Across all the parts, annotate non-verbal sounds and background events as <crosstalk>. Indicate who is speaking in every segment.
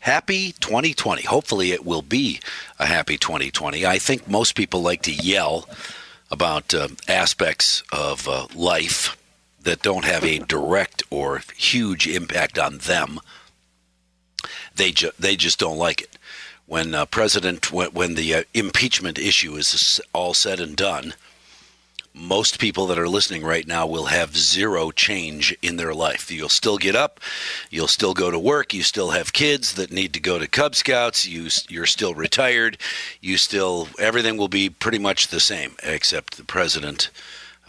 Speaker 1: Happy 2020. Hopefully, it will be a happy 2020. I think most people like to yell about uh, aspects of uh, life that don't have a direct or huge impact on them. They ju- they just don't like it. When uh, President when, when the uh, impeachment issue is all said and done, most people that are listening right now will have zero change in their life. You'll still get up, you'll still go to work, you still have kids that need to go to Cub Scouts, you you're still retired, you still everything will be pretty much the same except the president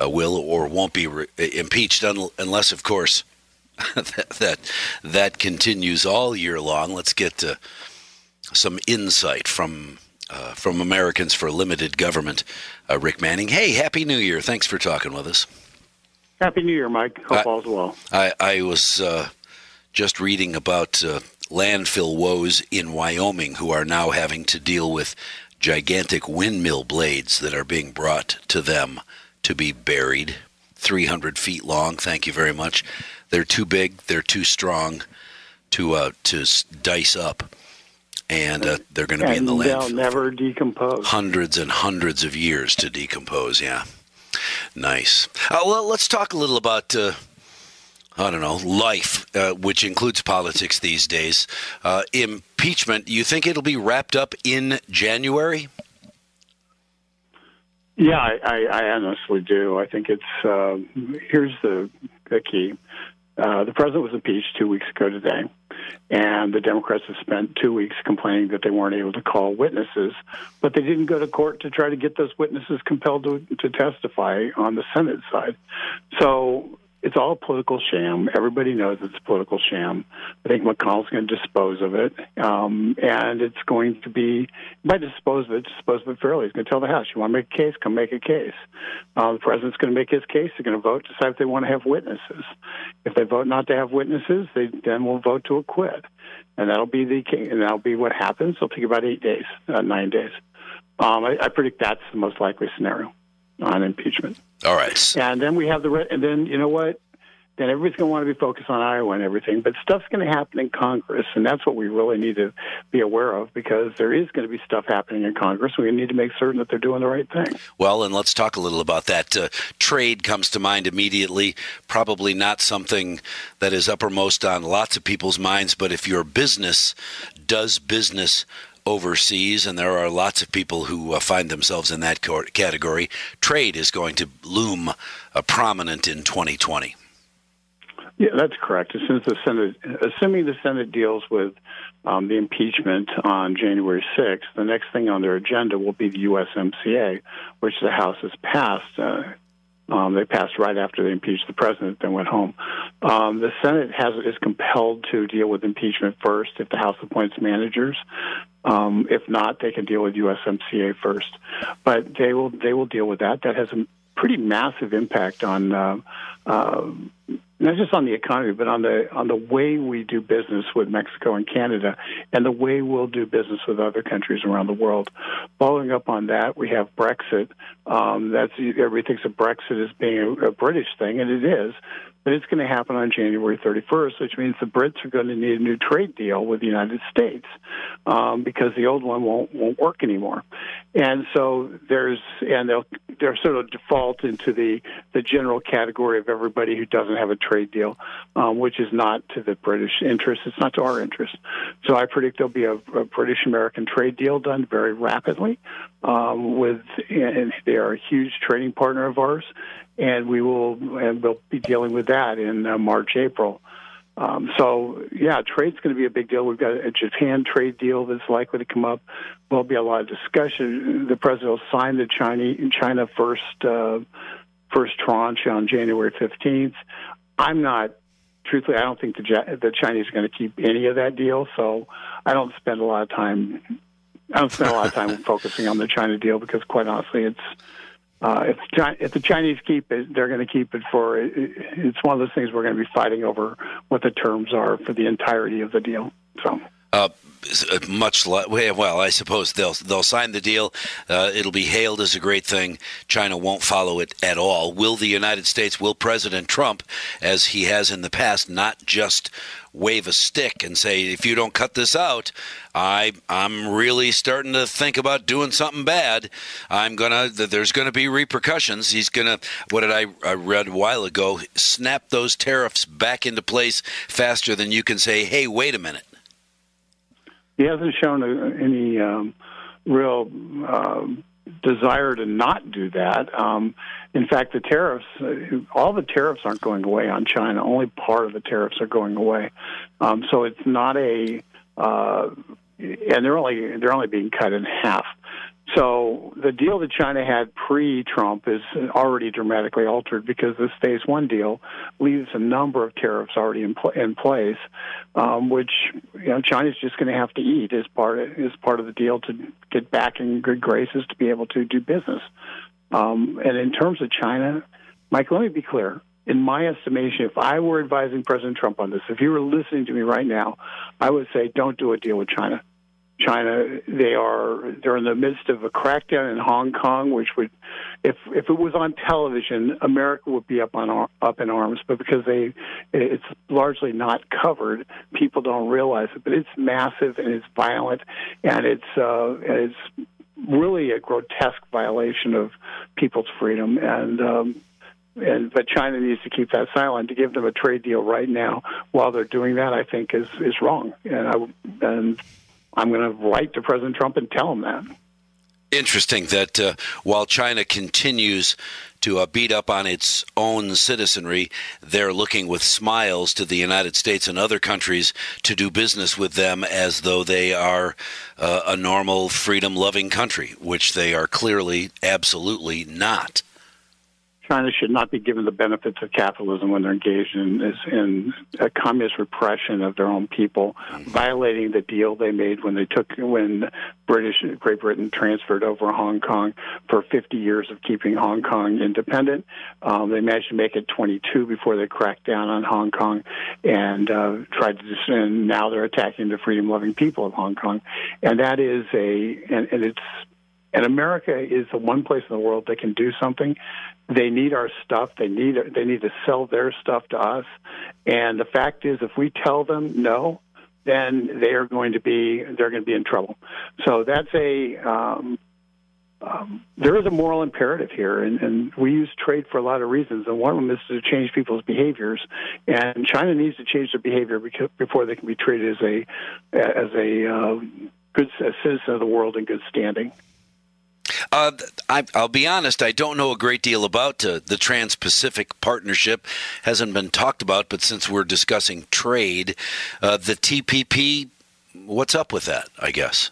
Speaker 1: uh, will or won't be re- impeached un- unless of course <laughs> that, that that continues all year long. Let's get to some insight from uh, from Americans for Limited Government, uh, Rick Manning. Hey, Happy New Year. Thanks for talking with us.
Speaker 2: Happy New Year, Mike. Hope
Speaker 1: Uh,
Speaker 2: all's well.
Speaker 1: I, I was uh, just reading about uh, landfill woes in Wyoming who are now having to deal with gigantic windmill blades that are being brought to them to be buried, 300 feet long. Thank you very much. They're too big, they're too strong to uh, to dice up, and uh, they're going to be in
Speaker 2: the
Speaker 1: the
Speaker 2: they'll never decompose.
Speaker 1: hundreds and hundreds of years to decompose. Yeah, nice. Uh, well, let's talk a little about. Uh, I don't know, life, uh, which includes politics these days. Uh, impeachment, you think it'll be wrapped up in January?
Speaker 2: Yeah, I, I, I honestly do. I think it's uh, here's the, the key. Uh, the president was impeached two weeks ago today, and the Democrats have spent two weeks complaining that they weren't able to call witnesses, but they didn't go to court to try to get those witnesses compelled to, to testify on the Senate side. So it's all political sham. Everybody knows it's a political sham. I think McConnell's going to dispose of it, um, and it's going to be by dispose of it, dispose of it fairly. He's going to tell the House, "You want to make a case? Come make a case." Uh, the president's going to make his case. They're going to vote, decide if they want to have witnesses. If they vote not to have witnesses, they then will vote to acquit, and that'll be the and that'll be what happens. It'll take about eight days, uh, nine days. Um, I, I predict that's the most likely scenario on impeachment.
Speaker 1: All right.
Speaker 2: And then we have the re- and then you know what? Then everybody's going to want to be focused on Iowa and everything, but stuff's going to happen in Congress, and that's what we really need to be aware of because there is going to be stuff happening in Congress. We need to make certain that they're doing the right thing.
Speaker 1: Well, and let's talk a little about that. Uh, trade comes to mind immediately. Probably not something that is uppermost on lots of people's minds, but if your business does business overseas, and there are lots of people who uh, find themselves in that category, trade is going to loom uh, prominent in 2020.
Speaker 2: Yeah, that's correct. As the Senate, assuming the Senate deals with um, the impeachment on January 6th, the next thing on their agenda will be the USMCA, which the House has passed. Uh, um, they passed right after they impeached the president, then went home. Um, the Senate has is compelled to deal with impeachment first if the House appoints managers. Um, if not, they can deal with USMCA first. But they will they will deal with that. That has a pretty massive impact on. Uh, uh, not just on the economy, but on the on the way we do business with Mexico and Canada, and the way we'll do business with other countries around the world. Following up on that, we have Brexit. Um, that's everybody thinks of Brexit as being a, a British thing, and it is. But it's going to happen on January 31st, which means the Brits are going to need a new trade deal with the United States um, because the old one won't won't work anymore. And so there's and they'll they're sort of default into the the general category of everybody who doesn't have a trade deal, um, which is not to the British interest. It's not to our interest. So I predict there'll be a, a British American trade deal done very rapidly. Um, with and they are a huge trading partner of ours, and we will and we'll be dealing with that in uh, March April. Um, so yeah, trade's going to be a big deal. We've got a Japan trade deal that's likely to come up. There'll be a lot of discussion. The president will sign the China China first uh, first tranche on January fifteenth. I'm not truthfully. I don't think the the Chinese are going to keep any of that deal. So I don't spend a lot of time. I don't spend a lot of time focusing on the China deal because, quite honestly, it's uh, if, if the Chinese keep it, they're going to keep it for. It, it's one of those things we're going to be fighting over what the terms are for the entirety of the deal. So
Speaker 1: Uh, much le- well, I suppose they'll they'll sign the deal. Uh, it'll be hailed as a great thing. China won't follow it at all. Will the United States? Will President Trump, as he has in the past, not just wave a stick and say, "If you don't cut this out, I I'm really starting to think about doing something bad. I'm gonna there's gonna be repercussions." He's gonna what did I, I read a while ago? Snap those tariffs back into place faster than you can say, "Hey, wait a minute."
Speaker 2: He hasn't shown a, any um, real uh, desire to not do that. Um, in fact, the tariffs, uh, all the tariffs aren't going away on China. Only part of the tariffs are going away. Um, so it's not a, uh, and they're only they're only being cut in half. So the deal that China had pre-Trump is already dramatically altered because this Phase One deal leaves a number of tariffs already in, pl- in place, um, which you know China's just going to have to eat as part of, as part of the deal to get back in good graces to be able to do business. Um, and in terms of China, Mike, let me be clear. In my estimation, if I were advising President Trump on this, if you were listening to me right now, I would say don't do a deal with China. China. They are they're in the midst of a crackdown in Hong Kong, which would, if if it was on television, America would be up on up in arms. But because they, it's largely not covered, people don't realize it. But it's massive and it's violent, and it's uh, and it's really a grotesque violation of people's freedom and. Um, and but China needs to keep that silent. To give them a trade deal right now while they're doing that, I think is is wrong. And I and I'm going to write to President Trump and tell him that.
Speaker 1: Interesting that uh, while China continues to uh, beat up on its own citizenry, they're looking with smiles to the United States and other countries to do business with them as though they are uh, a normal, freedom loving country, which they are clearly absolutely not.
Speaker 2: China should not be given the benefits of capitalism when they're engaged in, in a communist repression of their own people, violating the deal they made when they took when British Great Britain transferred over Hong Kong for 50 years of keeping Hong Kong independent. Um, they managed to make it 22 before they cracked down on Hong Kong and uh, tried to. And now they're attacking the freedom-loving people of Hong Kong, and that is a and, and it's and America is the one place in the world that can do something. They need our stuff. They need they need to sell their stuff to us. And the fact is, if we tell them no, then they are going to be they're going to be in trouble. So that's a um, um, there is a moral imperative here, and, and we use trade for a lot of reasons, and one of them is to change people's behaviors. And China needs to change their behavior because, before they can be treated as a as a uh, good a citizen of the world in good standing.
Speaker 1: Uh, I, will be honest, I don't know a great deal about uh, the Trans Pacific Partnership. Hasn't been talked about, but since we're discussing trade, uh, the TPP, what's up with that, I guess?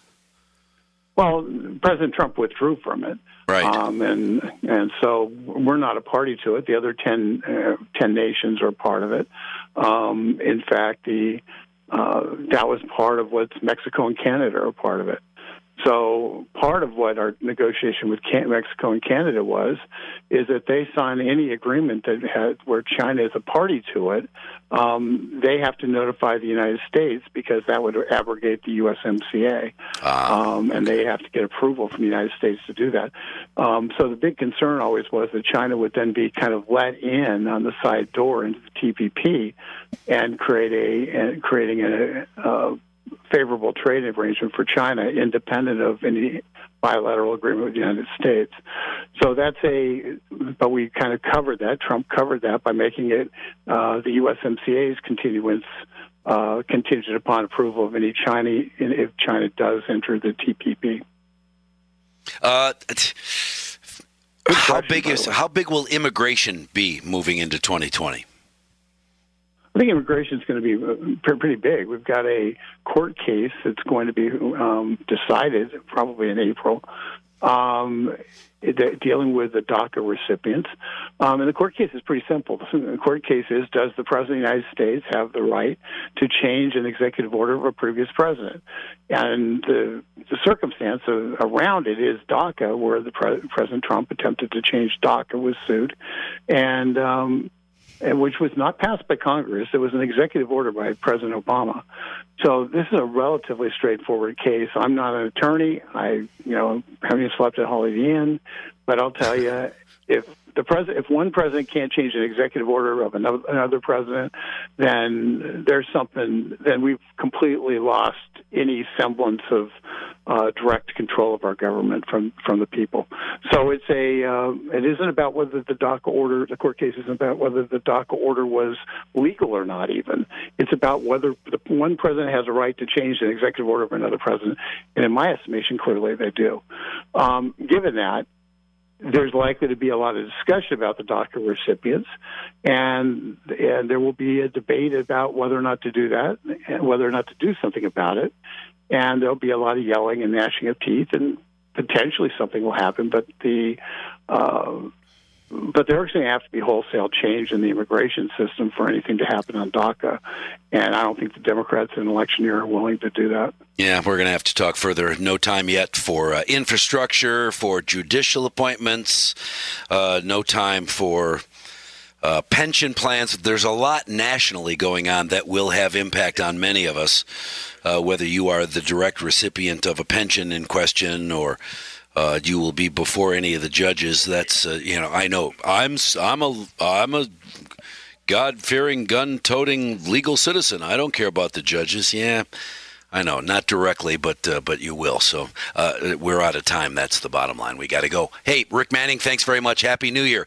Speaker 2: Well, President Trump withdrew from it.
Speaker 1: Right.
Speaker 2: Um, and and so we're not a party to it. The other 10, uh, 10 nations are part of it. Um, in fact, the uh, that was part of what Mexico and Canada are part of it. So part of what our negotiation with Mexico and Canada was is that they sign any agreement that has, where China is a party to it, um, they have to notify the United States because that would abrogate the USMCA,
Speaker 1: ah,
Speaker 2: um, and they have to get approval from the United States to do that. Um, so the big concern always was that China would then be kind of let in on the side door into the TPP and create a and creating a, a favorable trade arrangement for China, independent of any bilateral agreement with the United States. So that's a, but we kind of covered that. Trump covered that by making it uh, the USMCA's continuance uh, contingent upon approval of any China if China does enter the TPP.
Speaker 1: Uh, how big is how big will immigration be moving into 2020?
Speaker 2: Think immigration is going to be uh, pretty big. We've got a court case that's going to be um, decided probably in April, um, dealing with the DACA recipients. Um, and the court case is pretty simple. The court case is Does the President of the United States have the right to change an executive order of a previous president? And the, the circumstance of, around it is DACA, where the pre- President Trump attempted to change DACA, was sued. And um, which was not passed by Congress. It was an executive order by President Obama. So this is a relatively straightforward case. I'm not an attorney. I, you know, haven't slept at Holiday Inn, but I'll tell you, if the president, if one president can't change an executive order of another, another president, then there's something. Then we've completely lost any semblance of uh, direct control of our government from from the people. So it's a. Uh, it isn't about whether the DACA order, the court case isn't about whether the DACA order was legal or not. Even it's about whether the one president has a right to change an executive order of another president, and in my estimation, clearly they do. Um, given that, there's likely to be a lot of discussion about the DACA recipients, and and there will be a debate about whether or not to do that, and whether or not to do something about it, and there'll be a lot of yelling and gnashing of teeth, and potentially something will happen. But the uh, but there's going to have to be wholesale change in the immigration system for anything to happen on DACA. And I don't think the Democrats in election year are willing to do that.
Speaker 1: Yeah, we're going to have to talk further. No time yet for uh, infrastructure, for judicial appointments, uh, no time for. Uh, pension plans. There's a lot nationally going on that will have impact on many of us, uh, whether you are the direct recipient of a pension in question or uh, you will be before any of the judges. That's uh, you know I know I'm I'm a I'm a God fearing, gun toting legal citizen. I don't care about the judges. Yeah. I know, not directly, but uh, but you will. So uh, we're out of time. That's the bottom line. We got to go. Hey, Rick Manning, thanks very much. Happy New Year.